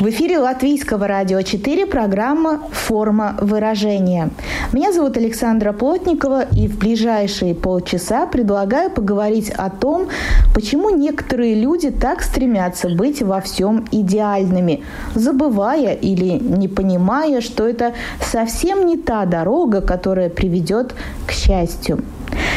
В эфире Латвийского радио 4 программа «Форма выражения». Меня зовут Александра Плотникова, и в ближайшие полчаса предлагаю поговорить о том, почему некоторые люди так стремятся быть во всем идеальными, забывая или не понимая, что это совсем не та дорога, которая приведет к счастью.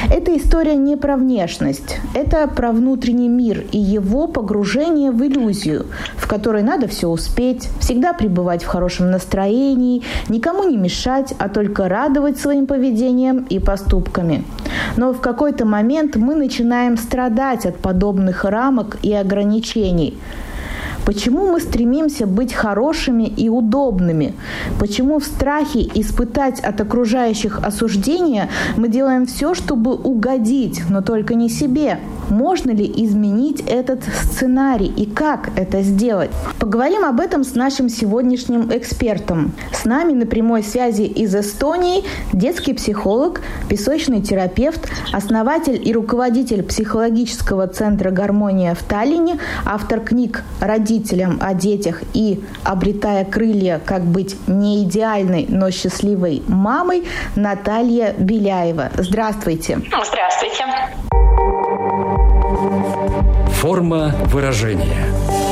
Эта история не про внешность, это про внутренний мир и его погружение в иллюзию, в которой надо все успеть, всегда пребывать в хорошем настроении, никому не мешать, а только радовать своим поведением и поступками. Но в какой-то момент мы начинаем страдать от подобных рамок и ограничений – Почему мы стремимся быть хорошими и удобными? Почему в страхе испытать от окружающих осуждения мы делаем все, чтобы угодить, но только не себе? Можно ли изменить этот сценарий и как это сделать? Поговорим об этом с нашим сегодняшним экспертом. С нами на прямой связи из Эстонии детский психолог, песочный терапевт, основатель и руководитель психологического центра «Гармония» в Таллине, автор книг «Родителям о детях» и «Обретая крылья. Как быть не идеальной, но счастливой мамой» Наталья Беляева. Здравствуйте. Здравствуйте. Форма выражения.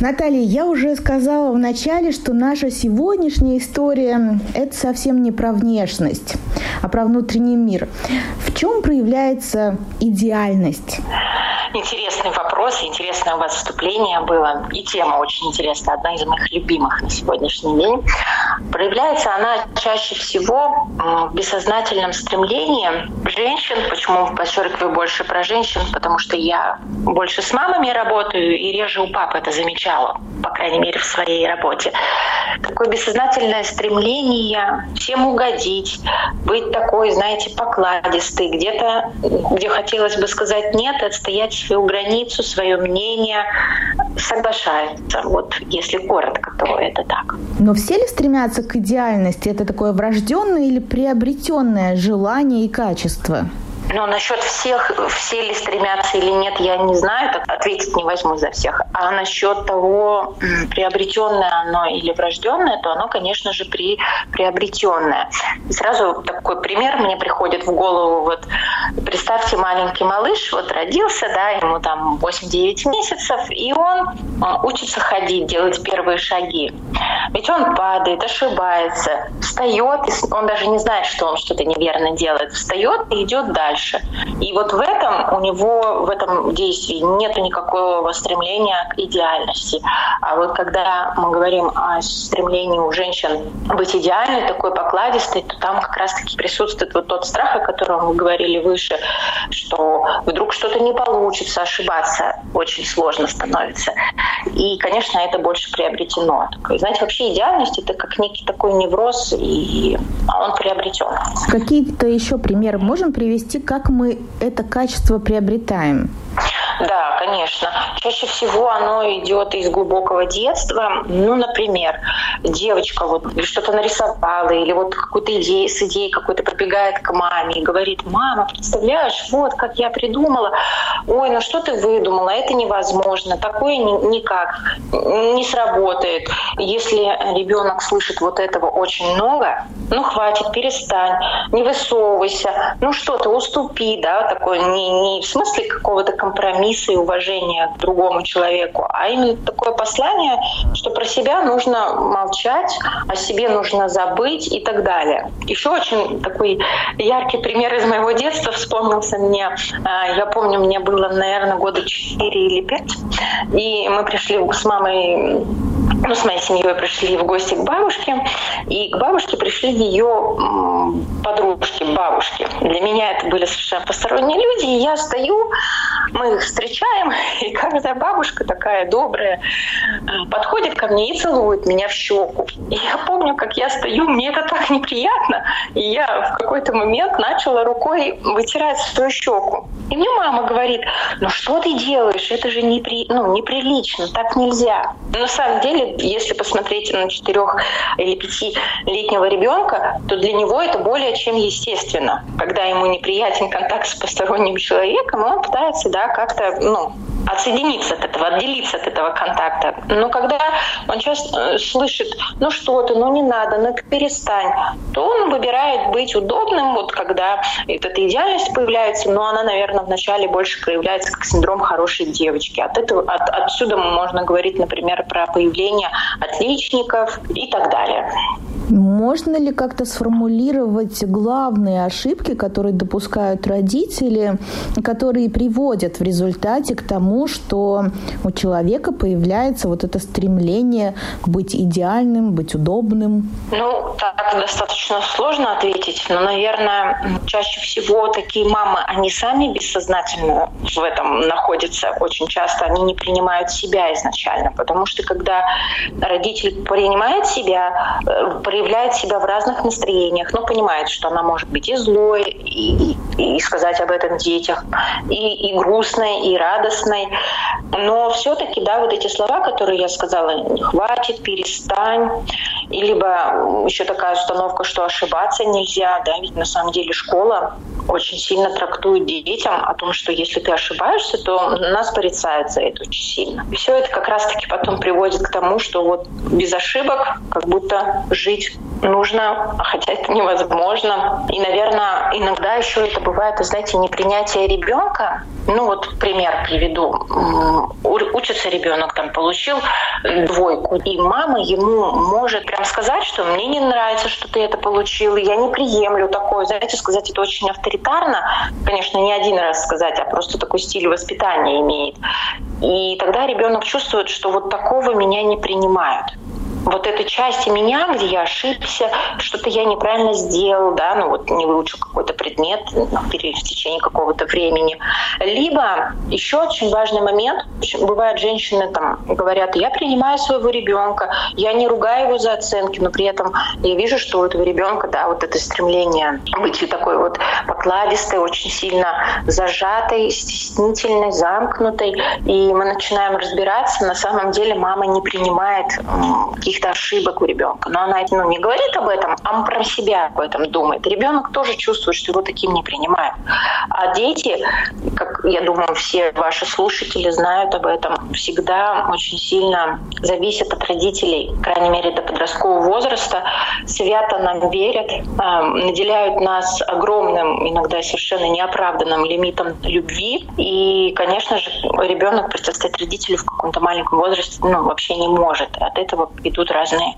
Наталья, я уже сказала в начале, что наша сегодняшняя история – это совсем не про внешность, а про внутренний мир. В чем проявляется идеальность? Интересный вопрос, интересное у вас вступление было, и тема очень интересная, одна из моих любимых на сегодняшний день. Проявляется она чаще всего в бессознательном стремлении женщин. Почему подчеркиваю больше про женщин? Потому что я больше с мамами работаю и реже у папы это замечала, по крайней мере, в своей работе. Такое бессознательное стремление всем угодить, быть такой, знаете, покладистой, где-то, где хотелось бы сказать нет, отстоять свою границу, свое мнение, соглашается. Вот если коротко, то это так. Но все ли стремятся к идеальности? Это такое врожденное или приобретенное желание и качество? Но насчет всех, все ли стремятся или нет, я не знаю, так ответить не возьму за всех. А насчет того, приобретенное оно или врожденное, то оно, конечно же, при, приобретенное. И сразу такой пример мне приходит в голову. Вот представьте, маленький малыш вот родился, да, ему там 8-9 месяцев, и он а, учится ходить, делать первые шаги. Ведь он падает, ошибается, встает, он даже не знает, что он что-то неверно делает, встает и идет дальше дальше. И вот в этом у него, в этом действии нет никакого стремления к идеальности. А вот когда мы говорим о стремлении у женщин быть идеальной, такой покладистой, то там как раз-таки присутствует вот тот страх, о котором мы говорили выше, что вдруг что-то не получится, ошибаться очень сложно становится. И, конечно, это больше приобретено. Знаете, вообще идеальность — это как некий такой невроз, и он приобретен. Какие-то еще примеры можем привести, как мы это качество приобретаем? Да, конечно. Чаще всего оно идет из глубокого детства. Ну, например, девочка вот что-то нарисовала или вот какую-то идею с идеей какой-то пробегает к маме и говорит, мама, представляешь, вот как я придумала. Ой, ну что ты выдумала? Это невозможно. Такое никак не сработает. Если ребенок слышит вот этого очень много, ну хватит, перестань, не высовывайся, ну что ты, уступи, да, такое не, не в смысле какого-то компромисса и уважения к другому человеку, а именно такое послание, что про себя нужно молчать, о себе нужно забыть и так далее. Еще очень такой яркий пример из моего детства вспомнился мне. А, я помню, мне было, наверное, года 4 или 5, и мы пришли с мамой ну, с моей семьей пришли в гости к бабушке, и к бабушке пришли ее подружки, бабушки. Для меня это были совершенно посторонние люди, и я стою, мы их встречаем, и каждая бабушка такая добрая э, подходит ко мне и целует меня в щеку. И я помню, как я стою, мне это так неприятно, и я в какой-то момент начала рукой вытирать свою щеку. И мне мама говорит, ну что ты делаешь, это же непри... ну, неприлично, так нельзя. На самом деле, если посмотреть на четырех или пятилетнего ребенка, то для него это более чем естественно. Когда ему неприятен контакт с посторонним человеком, он пытается да, как-то ну, отсоединиться от этого, отделиться от этого контакта. Но когда он часто э, слышит, ну что ты, ну не надо, ну перестань, то он выбирает быть удобным, вот когда эта идеальность появляется, но она, наверное, вначале больше проявляется как синдром хорошей девочки. От этого, от, отсюда можно говорить, например, про появление отличников и так далее. Можно ли как-то сформулировать главные ошибки, которые допускают родители, которые приводят в результате к тому, что у человека появляется вот это стремление быть идеальным, быть удобным? Ну, так достаточно сложно ответить, но, наверное, чаще всего такие мамы, они сами бессознательно в этом находятся очень часто, они не принимают себя изначально, потому что когда родитель принимает себя, э, проявляет себя в разных настроениях, но понимает, что она может быть и злой, и, и сказать об этом детях, и, и грустной, и радостной. Но все-таки, да, вот эти слова, которые я сказала, хватит, перестань, и либо еще такая установка, что ошибаться нельзя, да, ведь на самом деле школа очень сильно трактует детям о том, что если ты ошибаешься, то нас порицают за это очень сильно. И все это как раз-таки потом приводит к тому, что вот без ошибок как будто жить нужно, а хотя это невозможно. И, наверное, иногда еще это бывает, знаете, непринятие ребенка. Ну вот пример приведу. Учится ребенок, там получил двойку, и мама ему может прям сказать, что мне не нравится, что ты это получил, я не приемлю такое. Знаете, сказать это очень авторитарно. Конечно, не один раз сказать, а просто такой стиль воспитания имеет. И тогда ребенок чувствует, что вот такого меня не принимают вот этой части меня, где я ошибся, что-то я неправильно сделал, да, ну вот не выучил какой-то предмет в течение какого-то времени. Либо еще очень важный момент, бывают женщины там говорят, я принимаю своего ребенка, я не ругаю его за оценки, но при этом я вижу, что у этого ребенка, да, вот это стремление быть такой вот покладистой, очень сильно зажатой, стеснительной, замкнутой, и мы начинаем разбираться, на самом деле мама не принимает каких каких-то ошибок у ребенка. Но она ну, не говорит об этом, а про себя об этом думает. Ребенок тоже чувствует, что его таким не принимают. А дети, как я думаю, все ваши слушатели знают об этом, всегда очень сильно зависят от родителей, крайней мере, до подросткового возраста, свято нам верят, наделяют нас огромным, иногда совершенно неоправданным лимитом любви. И, конечно же, ребенок противостоять родителю в каком-то маленьком возрасте ну, вообще не может. От этого идут идут разные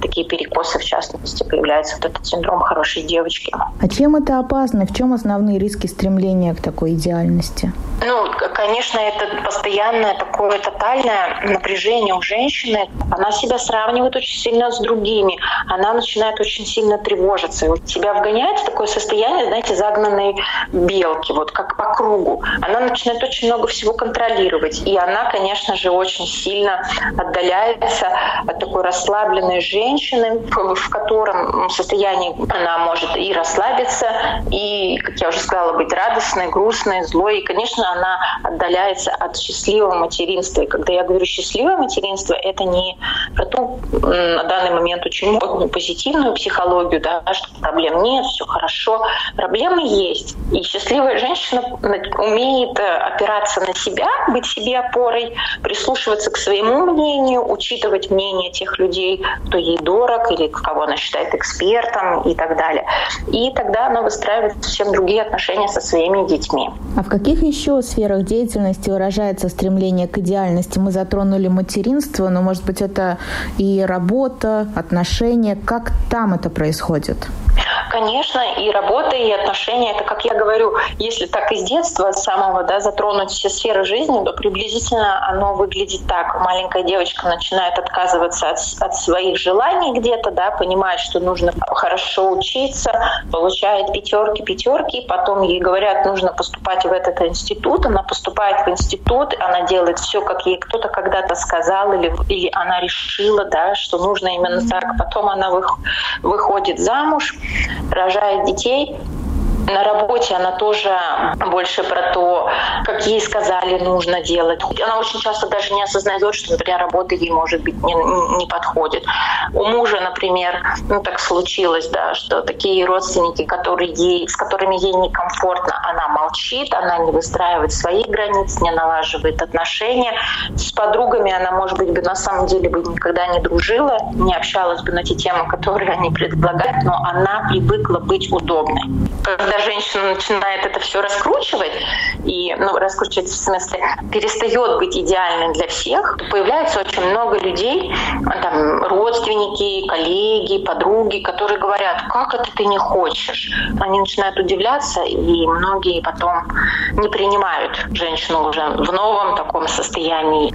такие перекосы, в частности, появляется вот этот синдром хорошей девочки. А чем это опасно? В чем основные риски стремления к такой идеальности? Ну, конечно, это постоянное такое тотальное напряжение у женщины. Она себя сравнивает очень сильно с другими. Она начинает очень сильно тревожиться. Себя вгоняет в такое состояние, знаете, загнанной белки, вот как по кругу. Она начинает очень много всего контролировать. И она, конечно же, очень сильно отдаляется от такой расслабленной женщины, в котором состоянии она может и расслабиться, и, как я уже сказала, быть радостной, грустной, злой. И, конечно, она отдаляется от счастливого материнства. И когда я говорю счастливое материнство, это не про ту на данный момент очень модную позитивную психологию, да, что проблем нет, все хорошо. Проблемы есть. И счастливая женщина умеет э, опираться на себя, быть себе опорой, прислушиваться к своему мнению, учитывать мнение тех людей, кто ей дорог или кого она считает экспертом и так далее. И тогда она выстраивает совсем другие отношения со своими детьми. А в каких еще сферах деятельности выражается стремление к идеальности? Мы затронули материнство, но, может быть, это и работа, отношения. Как там это происходит? Конечно, и работа, и отношения, это, как я говорю, если так из детства самого да, затронуть все сферы жизни, то приблизительно оно выглядит так. Маленькая девочка начинает отказываться от, от своих желаний где-то, да, понимает, что нужно хорошо учиться, получает пятерки, пятерки, потом ей говорят, нужно поступать в этот институт, она поступает в институт, она делает все, как ей кто-то когда-то сказал, или, или она решила, да, что нужно именно так. Потом она выходит замуж, рожает детей, на работе она тоже больше про то, как ей сказали нужно делать. Она очень часто даже не осознает, что, например, работа ей, может быть, не, не подходит. У мужа, например, ну так случилось, да, что такие родственники, которые ей, с которыми ей некомфортно, она молчит, она не выстраивает свои границы, не налаживает отношения. С подругами она, может быть, бы на самом деле бы никогда не дружила, не общалась бы на те темы, которые они предлагают, но она привыкла быть удобной. Когда когда женщина начинает это все раскручивать, и, ну, раскручивать в смысле, перестает быть идеальной для всех, появляется очень много людей, там, родственники, коллеги, подруги, которые говорят, как это ты не хочешь? Они начинают удивляться, и многие потом не принимают женщину уже в новом таком состоянии.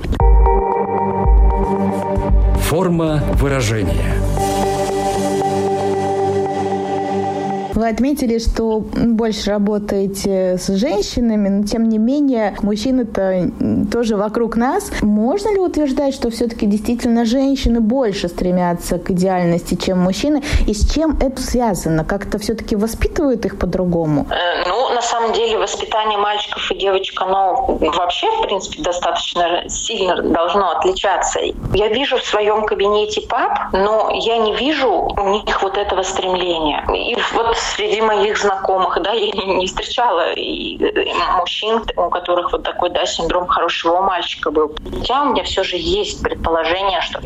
Форма выражения – Вы отметили, что больше работаете с женщинами, но тем не менее мужчины-то тоже вокруг нас. Можно ли утверждать, что все-таки действительно женщины больше стремятся к идеальности, чем мужчины? И с чем это связано? Как-то все-таки воспитывают их по-другому? Э, ну, на самом деле, воспитание мальчиков и девочек, оно вообще, в принципе, достаточно сильно должно отличаться. Я вижу в своем кабинете пап, но я не вижу у них вот этого стремления. И вот среди моих знакомых, да, я не встречала и мужчин, у которых вот такой, да, синдром хорошего мальчика был. Хотя у меня все же есть предположение, что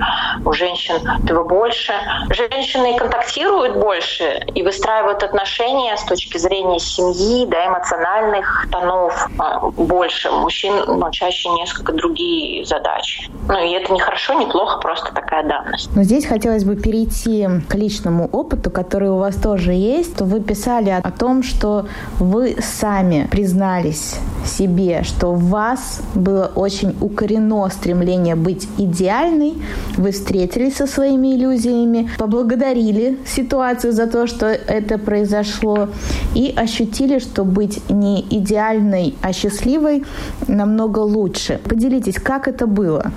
у женщин этого больше. Женщины контактируют больше и выстраивают отношения с точки зрения семьи, да, эмоциональных тонов а, больше. Мужчин ну, чаще несколько другие задачи. Ну и это не хорошо, не плохо, просто такая данность. Но здесь хотелось бы перейти к личному опыту, который у вас тоже есть. Вы писали о том, что вы сами признались себе, что у вас было очень укорено стремление быть идеальной, вы встретились со своими иллюзиями, поблагодарили ситуацию за то, что это произошло, и ощутили, что быть не идеальной, а счастливой намного лучше. Поделитесь, как это было?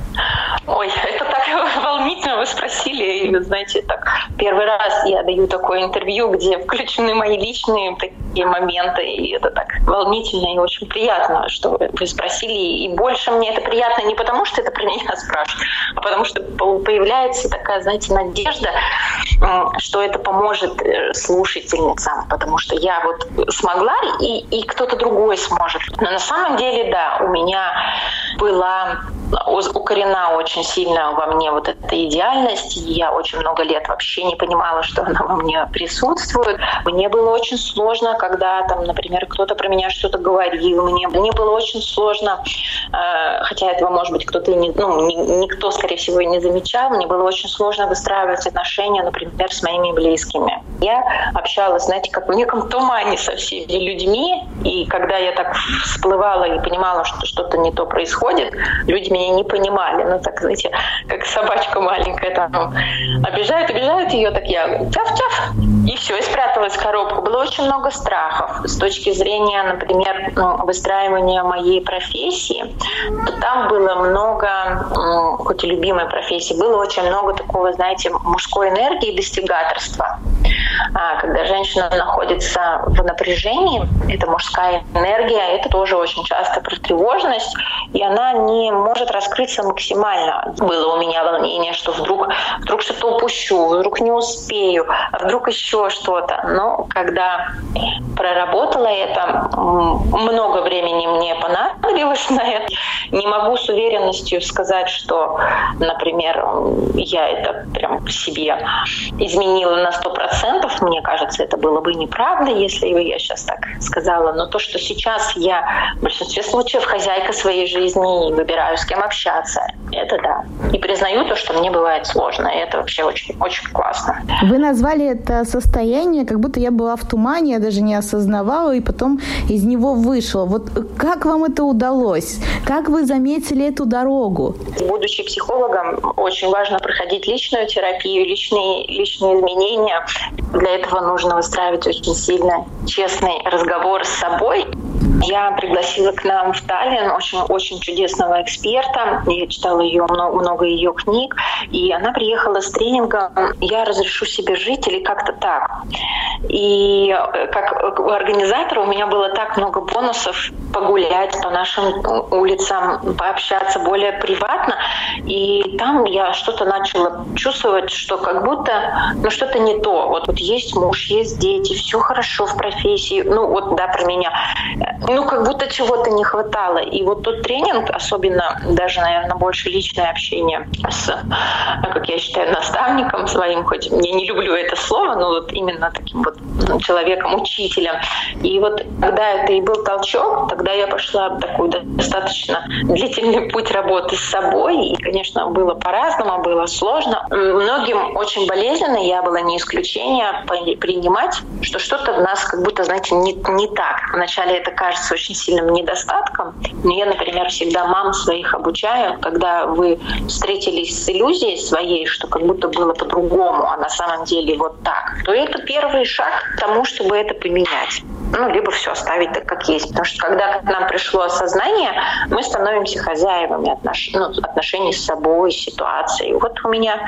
Ой, это так волнительно вы спросили. И, знаете, так первый раз я даю такое интервью, где включены мои личные такие моменты, и это так волнительно и очень приятно, что вы спросили. И больше мне это приятно не потому, что это про меня спрашивают, а потому что появляется такая, знаете, надежда, что это поможет э, слушательницам, потому что я вот смогла, и, и кто-то другой сможет. Но на самом деле, да, у меня была укорена очень сильно во мне вот эта идеальность. Я очень много лет вообще не понимала, что она во мне присутствует. Мне было очень сложно, когда, там, например, кто-то про меня что-то говорил. Мне, мне было очень сложно, э, хотя этого, может быть, кто-то не, ну, никто, скорее всего, и не замечал. Мне было очень сложно выстраивать отношения, например, с моими близкими. Я общалась, знаете, как в неком тумане со всеми людьми. И когда я так всплывала и понимала, что что-то не то происходит, люди меня не понимали. Ну, так, знаете, как собачка маленькая там обижают, обижают ее, так я тяф-тяф, и все, и спряталась в коробку. Было очень много страхов с точки зрения, например, выстраивания моей профессии. То там было много, хоть и любимой профессии, было очень много такого, знаете, мужской энергии и достигаторства. А, когда женщина находится в напряжении, это мужская энергия, это тоже очень часто про тревожность, и она не может раскрыться максимально. Было у меня волнение, что вдруг, вдруг что-то упущу, вдруг не успею, а вдруг еще что-то. Но когда проработала это, много времени мне понадобилось на это. Не могу с уверенностью сказать, что, например, я это прям себе изменила на сто процентов. Мне кажется, это было бы неправда, если бы я сейчас так сказала. Но то, что сейчас я в большинстве случаев хозяйка своей жизни и выбираю, с кем общаться, Это да. И признаю то, что мне бывает сложно. И это вообще очень, очень классно. Вы назвали это состояние, как будто я была в тумане, я даже не осознавала, и потом из него вышла. Вот как вам это удалось? Как вы заметили эту дорогу? Будучи психологом, очень важно проходить личную терапию, личные, личные изменения. Для этого нужно выстраивать очень сильно честный разговор с собой я пригласила к нам в Таллин очень, очень чудесного эксперта. Я читала ее много, много ее книг, и она приехала с тренингом «Я разрешу себе жить» или как-то так. И э, как у организатора у меня было так много бонусов погулять по нашим улицам, пообщаться более приватно. И там я что-то начала чувствовать, что как будто ну, что-то не то. Вот, вот есть муж, есть дети, все хорошо в профессии. Ну вот, да, про меня ну, как будто чего-то не хватало. И вот тот тренинг, особенно даже, наверное, больше личное общение с, как я считаю, наставником своим, хоть я не люблю это слово, но вот именно таким вот человеком, учителем. И вот когда это и был толчок, тогда я пошла такой достаточно длительный путь работы с собой. И, конечно, было по-разному, было сложно. Многим очень болезненно, я была не исключение, принимать, что что-то в нас как будто, знаете, не, не так. Вначале это кажется очень сильным недостатком. Но я, например, всегда мам своих обучаю, когда вы встретились с иллюзией своей, что как будто было по-другому, а на самом деле вот так, то это первый шаг к тому, чтобы это поменять ну, либо все оставить так, как есть. Потому что когда к нам пришло осознание, мы становимся хозяевами отнош... ну, отношений с собой, ситуацией. Вот у меня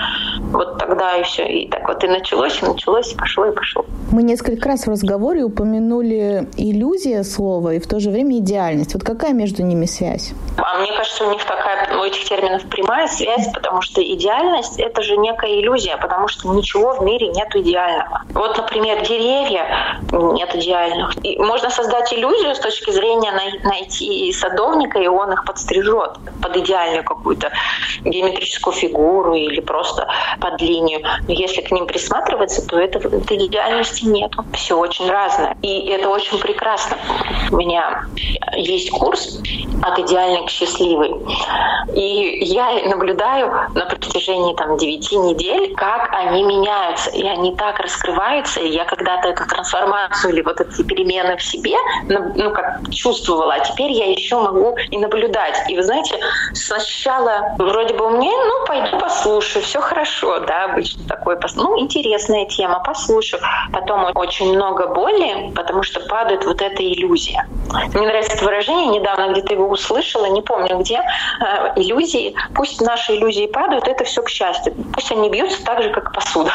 вот тогда и все. И так вот и началось, и началось, и пошло, и пошло. Мы несколько раз в разговоре упомянули иллюзия слова и в то же время идеальность. Вот какая между ними связь? А мне кажется, у них такая, у этих терминов прямая связь, потому что идеальность — это же некая иллюзия, потому что ничего в мире нет идеального. Вот, например, деревья нет идеальных, и можно создать иллюзию с точки зрения найти садовника, и он их подстрижет под идеальную какую-то геометрическую фигуру или просто под линию. Но если к ним присматриваться, то это, этой идеальности нету. Все очень разное. И это очень прекрасно. У меня есть курс от идеальной к счастливой. И я наблюдаю на протяжении там, 9 недель, как они меняются. И они так раскрываются. И я когда-то эту трансформацию или вот эти перемены в себе, ну, как чувствовала, а теперь я еще могу и наблюдать. И вы знаете, сначала вроде бы мне, ну, пойду послушаю, все хорошо, да, обычно такой, ну, интересная тема, послушаю. Потом очень много боли, потому что падает вот эта иллюзия. Мне нравится это выражение, недавно где-то его услышала, не помню где, э, иллюзии, пусть наши иллюзии падают, это все к счастью. Пусть они бьются так же, как посуда.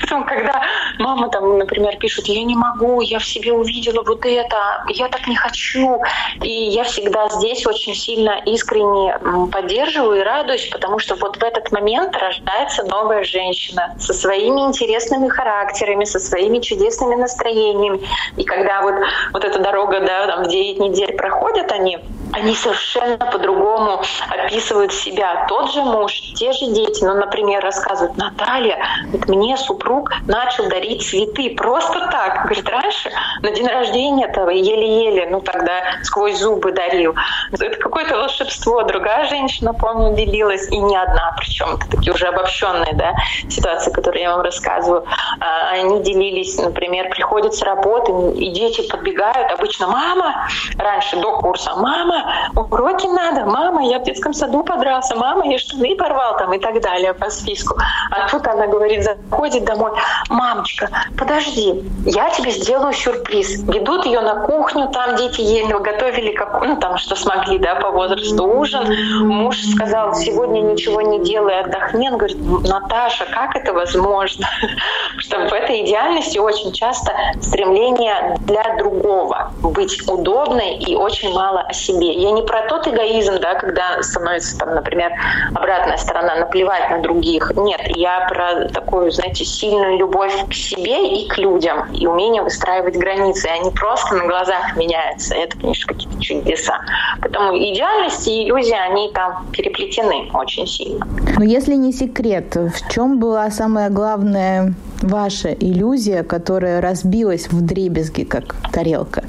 Потом, когда мама там, например, пишет, я не могу, я себе увидела вот это, я так не хочу. И я всегда здесь очень сильно искренне поддерживаю и радуюсь, потому что вот в этот момент рождается новая женщина со своими интересными характерами, со своими чудесными настроениями. И когда вот, вот эта дорога, да, там в 9 недель проходят они, они совершенно по-другому описывают себя. Тот же муж, те же дети. Ну, например, рассказывают, Наталья, вот мне супруг начал дарить цветы просто так. Говорит, раньше на день рождения этого еле-еле, ну тогда сквозь зубы дарил. Это какое-то волшебство. Другая женщина, помню, делилась, и не одна, причем это такие уже обобщенные да, ситуации, которые я вам рассказываю. А, они делились, например, приходят с работы, и дети подбегают, обычно мама, раньше до курса, мама, уроки надо, мама, я в детском саду подрался, мама, я штаны порвал там и так далее по списку. А тут она говорит, заходит домой, мамочка, подожди, я тебе сделаю сюрприз. Ведут ее на кухню, там дети ели, готовили, как, ну там что смогли, да, по возрасту ужин. Муж сказал, сегодня ничего не делай, отдохни. Он говорит, Наташа, как это возможно? Что в этой идеальности очень часто стремление для другого, быть удобной и очень мало о себе. Я не про тот эгоизм, да, когда становится, там, например, обратная сторона, наплевать на других. Нет, я про такую, знаете, сильную любовь к себе и к людям, и умение выстраивать границы. Они просто на глазах меняются. Это, конечно, какие-то чудеса. Поэтому идеальность и иллюзия, они там переплетены очень сильно. Но если не секрет, в чем была самая главная ваша иллюзия, которая разбилась в дребезги, как тарелка?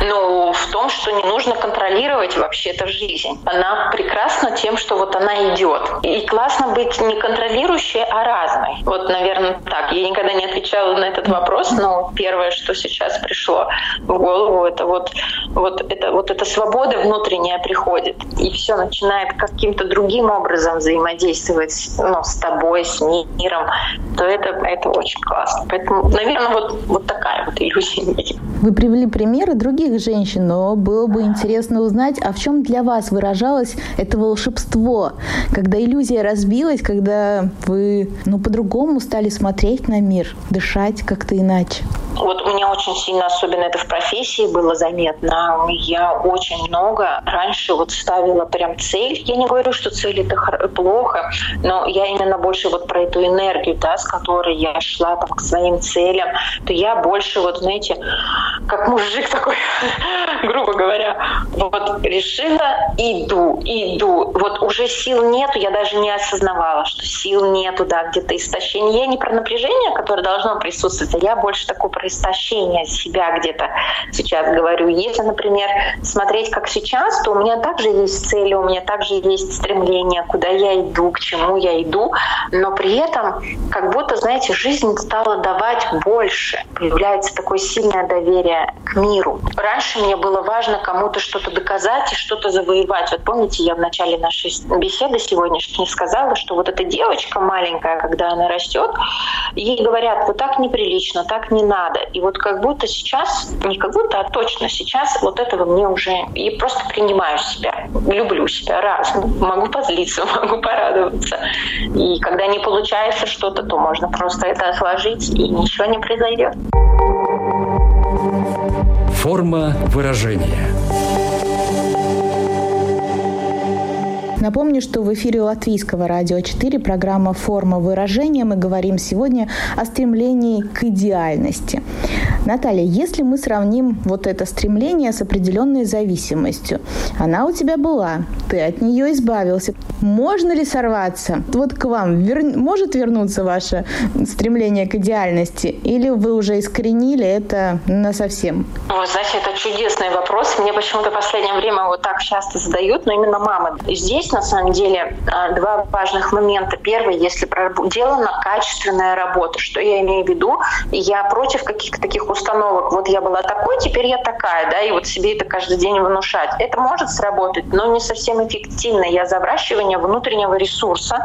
Ну, в том, что не нужно контролировать вообще-то жизнь. Она прекрасна тем, что вот она идет. И классно быть не контролирующей, а разной. Вот, наверное, так. Я никогда не отвечала на этот вопрос, но первое, что сейчас пришло в голову, это вот, вот, это, вот эта свобода внутренняя приходит. И все начинает каким-то другим образом взаимодействовать ну, с тобой, с миром, то это, это очень классно. Поэтому, наверное, вот, вот такая вот иллюзия Вы привели примеры других женщин, но было бы интересно узнать, а в чем для вас выражалось это волшебство, когда иллюзия разбилась, когда вы ну, по-другому стали смотреть на мир, дышать как-то иначе? Вот у меня очень сильно, особенно это в профессии было заметно. Я очень много раньше вот ставила прям цель. Я не говорю, что цель это плохо, но я именно больше вот про эту энергию, да, с которой я шла там к своим целям, то я больше вот, знаете, как мужик такой, грубо говоря, вот решила, иду, иду. Вот уже сил нету, я даже не осознавала, что сил нету, да, где-то истощение. Я не про напряжение, которое должно присутствовать, а я больше такой про истощение себя где-то сейчас говорю. Если, например, смотреть как сейчас, то у меня также есть цели, у меня также есть стремление, куда я иду, к чему я иду, но при этом как будто, знаете, жизнь стала давать больше. Появляется такое сильное доверие к миру. Раньше мне было важно кому-то что-то доказать и что-то завоевать. Вот помните, я в начале нашей беседы сегодняшней сказала, что вот эта девочка маленькая, когда она растет, ей говорят, вот так неприлично, так не надо. И вот как будто сейчас, не как будто, а точно сейчас вот этого мне уже... И просто принимаю себя, люблю себя раз. Могу позлиться, могу порадоваться. И когда не получается что-то, то можно просто это отложить, и ничего не произойдет. Форма выражения. Напомню, что в эфире Латвийского радио 4 программа «Форма выражения». Мы говорим сегодня о стремлении к идеальности. Наталья, если мы сравним вот это стремление с определенной зависимостью, она у тебя была, ты от нее избавился. Можно ли сорваться? Вот к вам вер... может вернуться ваше стремление к идеальности? Или вы уже искоренили это на совсем? Вы знаете, это чудесный вопрос. Мне почему-то в последнее время вот так часто задают, но именно мамы. И здесь, на самом деле, а, два важных момента. Первый, если проделана качественная работа. Что я имею в виду? Я против каких-то таких установок. Вот я была такой, теперь я такая, да, и вот себе это каждый день внушать. Это может сработать, но не совсем эффективно. Я за выращивание внутреннего ресурса,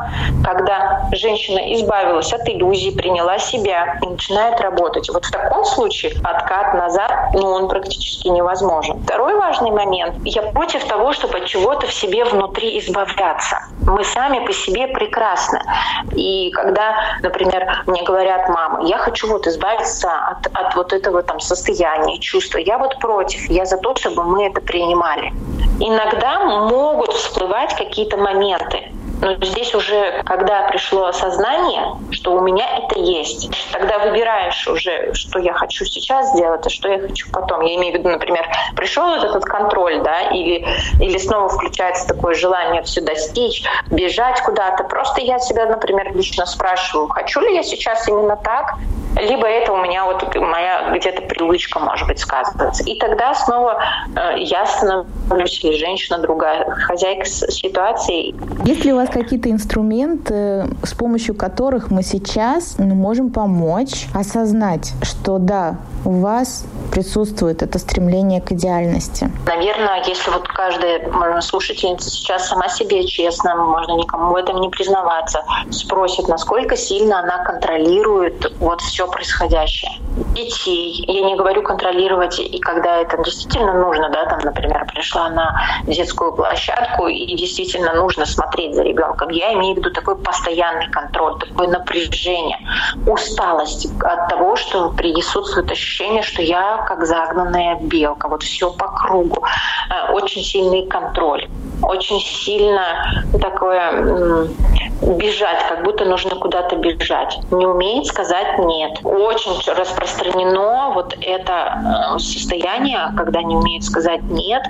когда женщина избавилась от иллюзий, приняла себя и начинает работать. Вот в таком случае откат назад, ну, он практически невозможен. Второй важный момент. Я против того, чтобы от чего-то в себе внутри избавляться. Мы сами по себе прекрасны. И когда, например, мне говорят, мама, я хочу вот избавиться от, от вот этого там состояния, чувства, я вот против, я за то, чтобы мы это принимали. Иногда могут всплывать какие-то моменты, но здесь уже, когда пришло осознание, что у меня это есть, тогда выбираешь уже, что я хочу сейчас сделать, а что я хочу потом. Я имею в виду, например, пришел вот этот контроль, да, или, или снова включается такое желание все достичь, бежать куда-то. Просто я себя, например, лично спрашиваю, хочу ли я сейчас именно так, либо это у меня вот моя где-то привычка, может быть, сказывается. И тогда снова э, я становлюсь или женщина другая, хозяйка ситуации. Есть ли у вас какие-то инструменты, с помощью которых мы сейчас ну, можем помочь осознать, что да, у вас присутствует это стремление к идеальности? Наверное, если вот каждая слушательница сейчас сама себе честно, можно никому в этом не признаваться, спросит, насколько сильно она контролирует вот все происходящее. Детей, я не говорю контролировать, и когда это действительно нужно, да, там, например, пришла на детскую площадку, и действительно нужно смотреть за ребенком. Я имею в виду такой постоянный контроль, такое напряжение, усталость от того, что присутствует ощущение, что я как загнанная белка, вот все по кругу, э, очень сильный контроль. Очень сильно такое бежать, как будто нужно куда-то бежать. Не умеет сказать «нет». Очень распространено вот это э, состояние, когда не умеет сказать «нет»,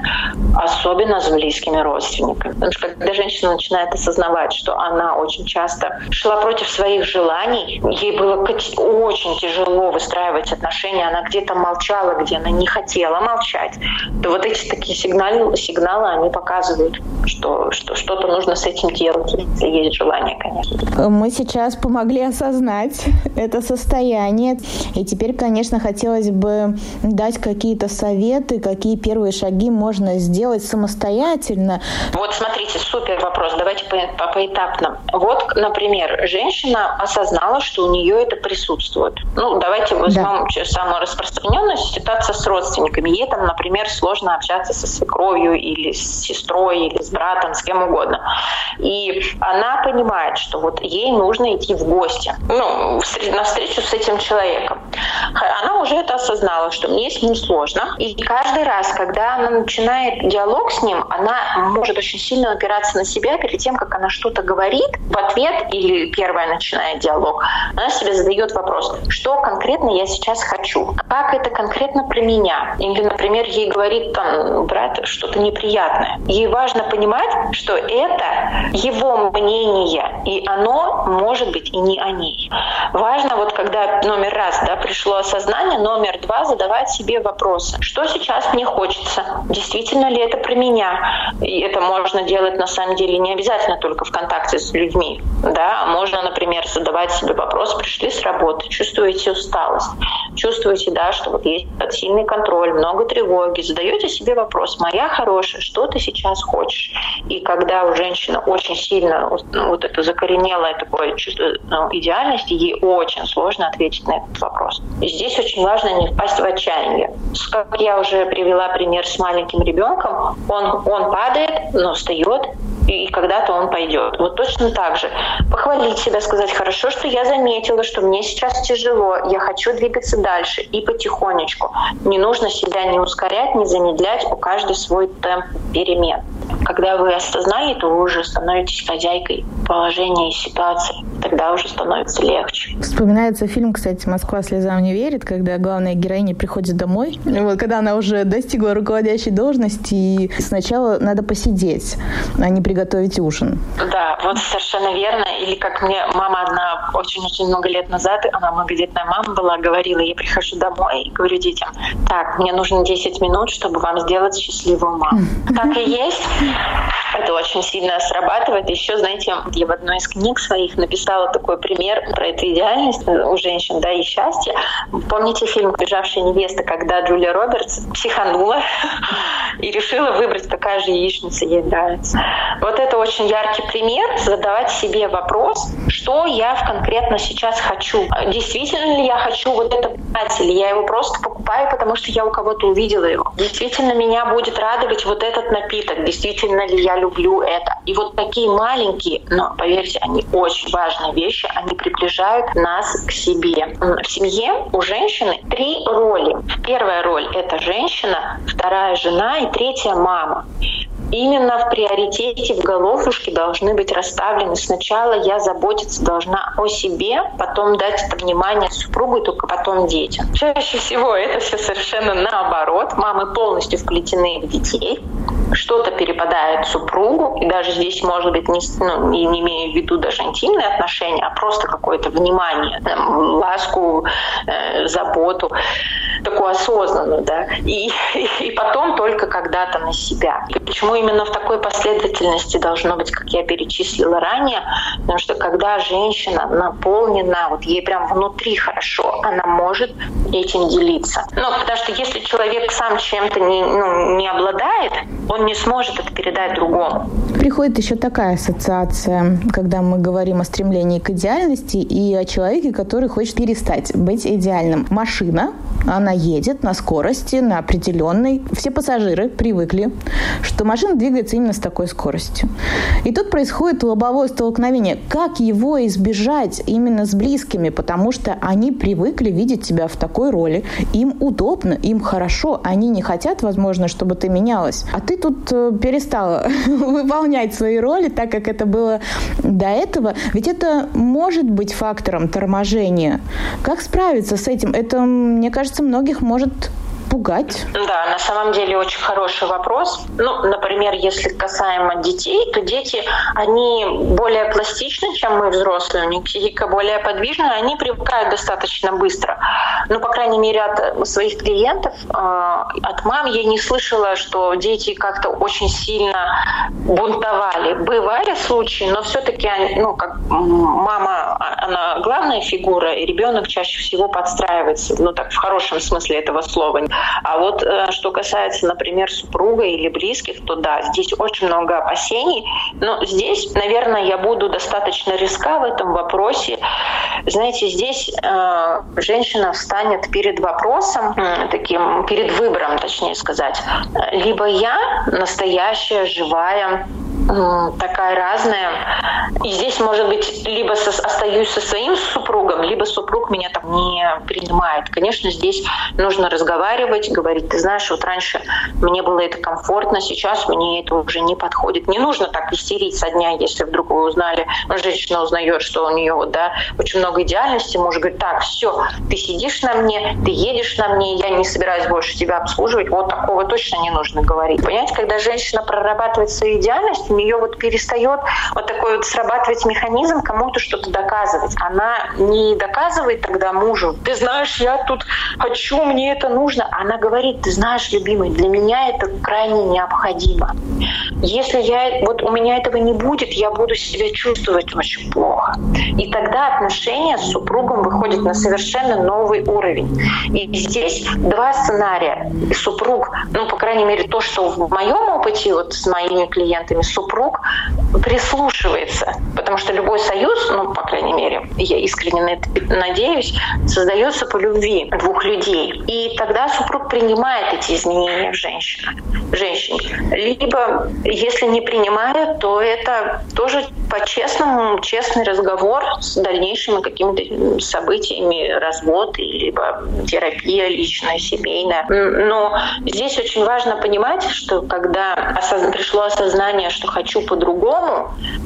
особенно с близкими родственниками. Потому что когда женщина начинает осознавать, что она очень часто шла против своих желаний, ей было очень тяжело выстраивать отношения, она где-то молчала, где она не хотела молчать, то вот эти такие сигналы, сигналы они показывают, что, что что-то нужно с этим делать, если есть желание, конечно. Мы сейчас помогли осознать это состояние. И теперь, конечно, хотелось бы дать какие-то советы, какие первые шаги можно сделать самостоятельно. Вот смотрите, супер вопрос. Давайте по, по, поэтапно. Вот, например, женщина осознала, что у нее это присутствует. Ну, давайте возьмем да. самую распространенную ситуацию с родственниками. Ей там, например, сложно общаться со свекровью или с сестрой, или с братом, с кем угодно. И она понимает, что вот ей нужно идти в гости, ну, на встречу с этим человеком. Она уже это осознала, что мне с ним сложно. И каждый раз, когда она начинает диалог с ним, она может очень сильно опираться на себя перед тем, как она что-то говорит в ответ или первая начинает диалог. Она себе задает вопрос, что конкретно я сейчас хочу, как это конкретно про меня. Или, например, ей говорит там брат что-то неприятное. Ей важно понимать, что это его мнение, и оно может быть и не о ней. Важно вот когда номер раз да, пришло осознание, номер два задавать себе вопросы. Что сейчас мне хочется? Действительно ли это про меня? И это можно делать на самом деле не обязательно только в контакте с людьми. Да? Можно, например, задавать себе вопрос, пришли с работы, чувствуете усталость, чувствуете, да, что вот есть сильный контроль, много тревоги, задаете себе вопрос, моя хорошая, что ты сейчас хочешь? И когда у женщины очень сильно ну, вот это закоренелое такое чувство ну, идеальности, ей очень сложно ответить на этот вопрос. И здесь очень важно не впасть в отчаяние. Как я уже привела пример с маленьким ребенком, он, он падает, но встает, и когда-то он пойдет. Вот точно так же. Похвалить себя, сказать, хорошо, что я заметила, что мне сейчас тяжело, я хочу двигаться дальше и потихонечку. Не нужно себя не ускорять, не замедлять, у каждого свой темп перемен. Когда вы осознали, то вы уже становитесь хозяйкой положения и ситуации. Тогда уже становится легче. Вспоминается фильм, кстати, «Москва слезам не верит», когда главная героиня приходит домой, вот, когда она уже достигла руководящей должности, и сначала надо посидеть, а не приготовить ужин. Да, вот совершенно верно. Или как мне мама одна очень-очень много лет назад, она многодетная мама была, говорила, я прихожу домой и говорю детям, так, мне нужно 10 минут, чтобы вам сделать счастливую маму. Так и есть. Это очень сильно срабатывает. Еще, знаете, я в одной из книг своих написала такой пример про эту идеальность у женщин, да, и счастье. Помните фильм «Бежавшая невеста», когда Джулия Робертс психанула и решила выбрать, какая же яичница ей нравится. Вот это очень яркий пример. Задавать себе вопрос, что я конкретно сейчас хочу. Действительно ли я хочу вот это платье, или я его просто покупаю, потому что я у кого-то увидела его. Действительно меня будет радовать вот этот напиток. Действительно ли я люблю это. И вот такие маленькие, но поверьте, они очень важные вещи, они приближают нас к себе. В семье у женщины три роли. Первая роль — это женщина, вторая — жена и третья — мама именно в приоритете в головушке должны быть расставлены. Сначала я заботиться должна о себе, потом дать это внимание супругу и только потом детям. Чаще всего это все совершенно наоборот. Мамы полностью вплетены в детей. Что-то перепадает супругу, и даже здесь может быть не, ну, не, не имея в виду даже интимные отношения, а просто какое-то внимание, там, ласку, э, заботу, такую осознанную, да, и, и, потом только когда-то на себя. И почему именно в такой последовательности должно быть, как я перечислила ранее, потому что когда женщина наполнена, вот ей прям внутри хорошо, она может этим делиться. Ну, потому что если человек сам чем-то не, ну, не обладает, он не сможет это передать другому. Приходит еще такая ассоциация, когда мы говорим о стремлении к идеальности и о человеке, который хочет перестать быть идеальным. Машина, она едет на скорости, на определенной. Все пассажиры привыкли, что машина двигается именно с такой скоростью. И тут происходит лобовое столкновение. Как его избежать именно с близкими? Потому что они привыкли видеть тебя в такой роли. Им удобно, им хорошо. Они не хотят, возможно, чтобы ты менялась. А ты тут э, перестала выполнять свои роли так, как это было до этого. Ведь это может быть фактором торможения. Как справиться с этим? Это, мне кажется, многих может пугать? Да, на самом деле очень хороший вопрос. Ну, например, если касаемо детей, то дети, они более пластичны, чем мы взрослые, у них психика более подвижная, они привыкают достаточно быстро. Ну, по крайней мере, от своих клиентов, э, от мам я не слышала, что дети как-то очень сильно бунтовали. Бывали случаи, но все-таки, ну, как мама, она главная фигура, и ребенок чаще всего подстраивается, ну, так, в хорошем смысле этого слова. А вот э, что касается, например, супруга или близких, то да, здесь очень много опасений. Но здесь, наверное, я буду достаточно риска в этом вопросе. Знаете, здесь э, женщина встанет перед вопросом, таким, перед выбором, точнее сказать. Либо я настоящая, живая, такая разная. И здесь, может быть, либо со, остаюсь со своим супругом, либо супруг меня там не принимает. Конечно, здесь нужно разговаривать, говорить, ты знаешь, вот раньше мне было это комфортно, сейчас мне это уже не подходит. Не нужно так истерить со дня, если вдруг вы узнали, женщина узнает, что у нее да, очень много идеальности, муж говорит, так, все, ты сидишь на мне, ты едешь на мне, я не собираюсь больше тебя обслуживать, вот такого точно не нужно говорить. Понимаете, когда женщина прорабатывает свою идеальность, нее вот перестает вот такой вот срабатывать механизм кому-то что-то доказывать. Она не доказывает тогда мужу, ты знаешь, я тут хочу, мне это нужно. Она говорит, ты знаешь, любимый, для меня это крайне необходимо. Если я, вот у меня этого не будет, я буду себя чувствовать очень плохо. И тогда отношения с супругом выходят на совершенно новый уровень. И здесь два сценария. Супруг, ну, по крайней мере, то, что в моем опыте вот с моими клиентами, супруг супруг прислушивается, потому что любой союз, ну, по крайней мере, я искренне на это надеюсь, создается по любви двух людей. И тогда супруг принимает эти изменения в женщине. женщине. Либо, если не принимает, то это тоже по-честному, честный разговор с дальнейшими какими-то событиями, развод, либо терапия личная, семейная. Но здесь очень важно понимать, что когда пришло осознание, что хочу по-другому,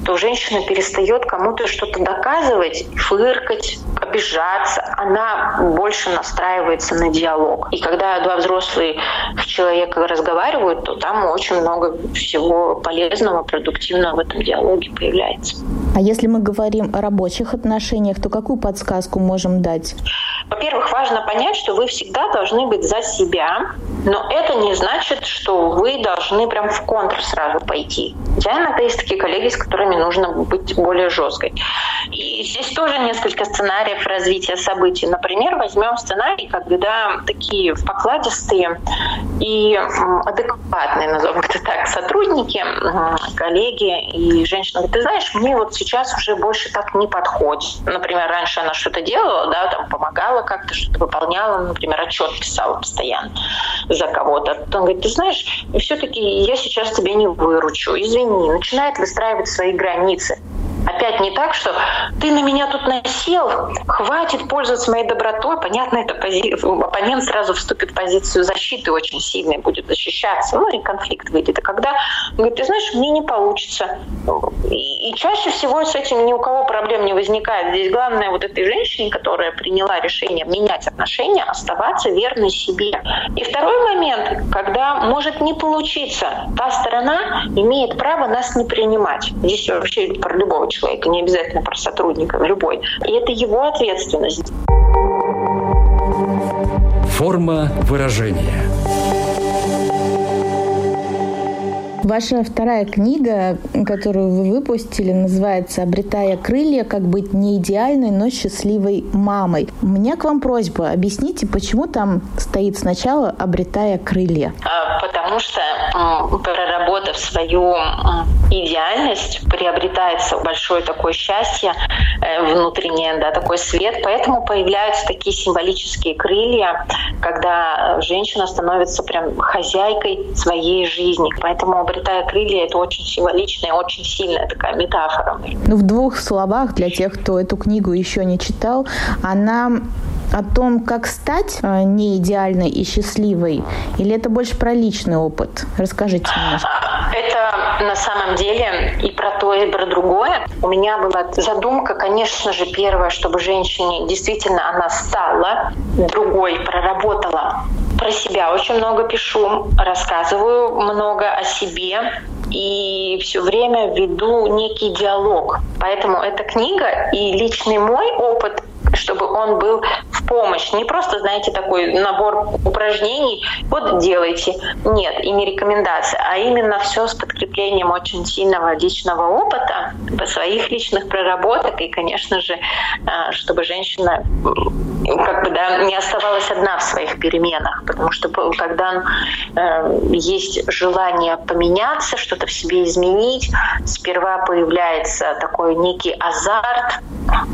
то женщина перестает кому-то что-то доказывать, фыркать, обижаться. Она больше настраивается на диалог. И когда два взрослых человека разговаривают, то там очень много всего полезного, продуктивного в этом диалоге появляется. А если мы говорим о рабочих отношениях, то какую подсказку можем дать? Во-первых, важно понять, что вы всегда должны быть за себя, но это не значит, что вы должны прям в контр сразу пойти. Я иногда есть такие коллеги, с которыми нужно быть более жесткой. И здесь тоже несколько сценариев развития событий. Например, возьмем сценарий, когда такие покладистые и адекватные, назовем это так, сотрудники, коллеги и женщины ты знаешь, мне вот сейчас уже больше так не подходит. Например, раньше она что-то делала, да, там помогала как-то, что-то выполняла, например, отчет писала постоянно за кого-то. Он говорит, ты знаешь, все-таки я сейчас тебя не выручу, извини. Начинает выстраивать свои границы. Опять не так, что ты на меня тут насел, хватит пользоваться моей добротой. Понятно, это пози... оппонент сразу вступит в позицию защиты очень сильной, будет защищаться, ну и конфликт выйдет. А когда говорит, ты знаешь, мне не получится. И, и чаще всего с этим ни у кого проблем не возникает. Здесь главное вот этой женщине, которая приняла решение менять отношения, оставаться верной себе. И второй момент, когда может не получиться, та сторона имеет право нас не принимать. Здесь вообще про любого человека, не обязательно про сотрудника, любой. И это его ответственность. Форма выражения. Ваша вторая книга, которую вы выпустили, называется «Обретая крылья. Как быть не идеальной, но счастливой мамой». У меня к вам просьба. Объясните, почему там стоит сначала «Обретая крылья»? Потому что, проработав свою идеальность, приобретается большое такое счастье э, внутреннее, да, такой свет. Поэтому появляются такие символические крылья, когда женщина становится прям хозяйкой своей жизни. Поэтому, обретая крылья, это очень символичная, очень сильная такая метафора. Ну, в двух словах для тех, кто эту книгу еще не читал, она о том, как стать э, не идеальной и счастливой? Или это больше про личный опыт? Расскажите немножко. Это на самом деле и про то, и про другое. У меня была задумка, конечно же, первое, чтобы женщине действительно она стала другой, проработала про себя очень много пишу, рассказываю много о себе и все время веду некий диалог. Поэтому эта книга и личный мой опыт чтобы он был в помощь. Не просто, знаете, такой набор упражнений, вот делайте. Нет, и не рекомендация, а именно все с подкреплением очень сильного личного опыта, своих личных проработок и, конечно же, а, чтобы женщина как бы, да, не оставалась одна в своих переменах, потому что когда э, есть желание поменяться, что-то в себе изменить, сперва появляется такой некий азарт,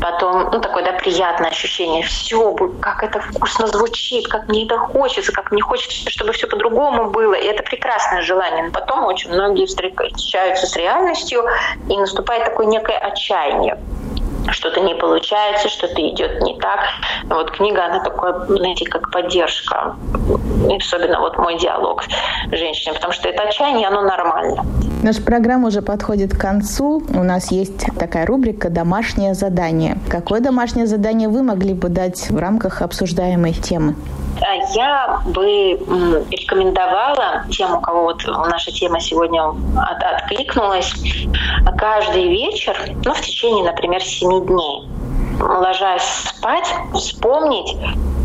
потом ну, такой да, приятное ощущение, все, как это вкусно звучит, как мне это хочется, как мне хочется, чтобы все по-другому было, и это прекрасное желание. Но потом очень многие встречаются с реальностью, и наступает такое некое отчаяние что-то не получается, что-то идет не так. Вот книга, она такое, знаете, как поддержка. И особенно вот мой диалог с женщиной, потому что это отчаяние, оно нормально. Наша программа уже подходит к концу. У нас есть такая рубрика «Домашнее задание». Какое домашнее задание вы могли бы дать в рамках обсуждаемой темы? А я бы рекомендовала тем, у кого вот наша тема сегодня от, откликнулась, каждый вечер, ну, в течение, например, семи дней, ложась спать, вспомнить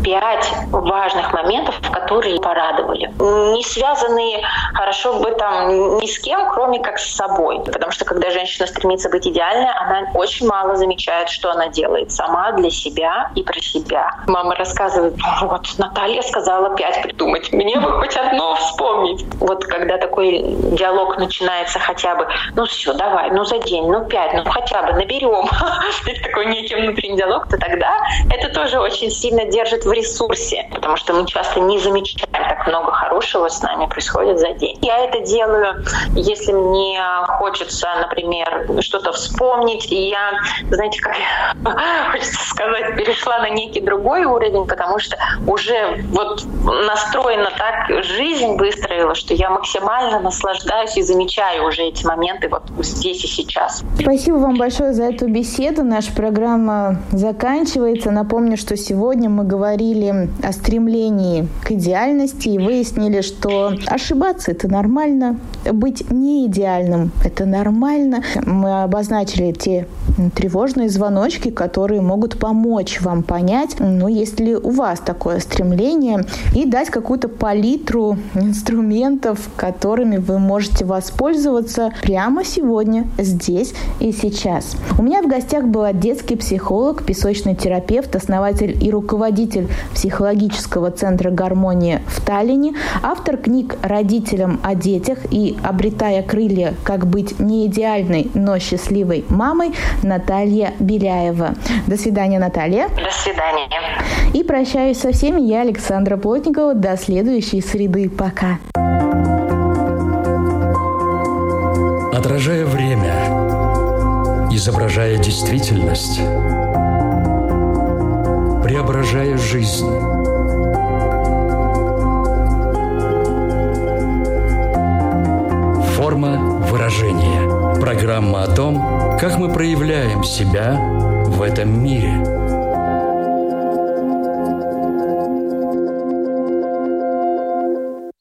пять важных моментов, которые порадовали. Не связанные хорошо бы там ни с кем, кроме как с собой. Потому что когда женщина стремится быть идеальной, она очень мало замечает, что она делает сама для себя и про себя. Мама рассказывает, вот Наталья сказала пять придумать, мне бы хоть одно вспомнить. Вот когда такой диалог начинается хотя бы, ну все, давай, ну за день, ну пять, ну хотя бы наберем. Это такой некий внутренний диалог, то тогда это тоже очень сильно держит в ресурсе, потому что мы часто не замечаем, так много хорошего с нами происходит за день. Я это делаю, если мне хочется, например, что-то вспомнить, и я, знаете, как хочется сказать, перешла на некий другой уровень, потому что уже вот настроена так жизнь выстроила, что я максимально наслаждаюсь и замечаю уже эти моменты вот здесь и сейчас. Спасибо вам большое за эту беседу. Наша программа заканчивается. Напомню, что сегодня мы говорили о стремлении к идеальности и выяснили, что ошибаться это нормально, быть не идеальным это нормально. Мы обозначили те тревожные звоночки, которые могут помочь вам понять, ну, есть ли у вас такое стремление, и дать какую-то палитру инструментов, которыми вы можете воспользоваться прямо сегодня, здесь и сейчас. У меня в гостях была детский психолог, песочный терапевт, основатель и руководитель психологического центра гармонии в Таллине, автор книг «Родителям о детях» и «Обретая крылья. Как быть не идеальной, но счастливой мамой» Наталья Беляева. До свидания, Наталья. До свидания. И прощаюсь со всеми. Я Александра Плотникова. До следующей среды. Пока. Отражая время, изображая действительность, преображая жизнь. Форма выражения. Программа о том, как мы проявляем себя в этом мире –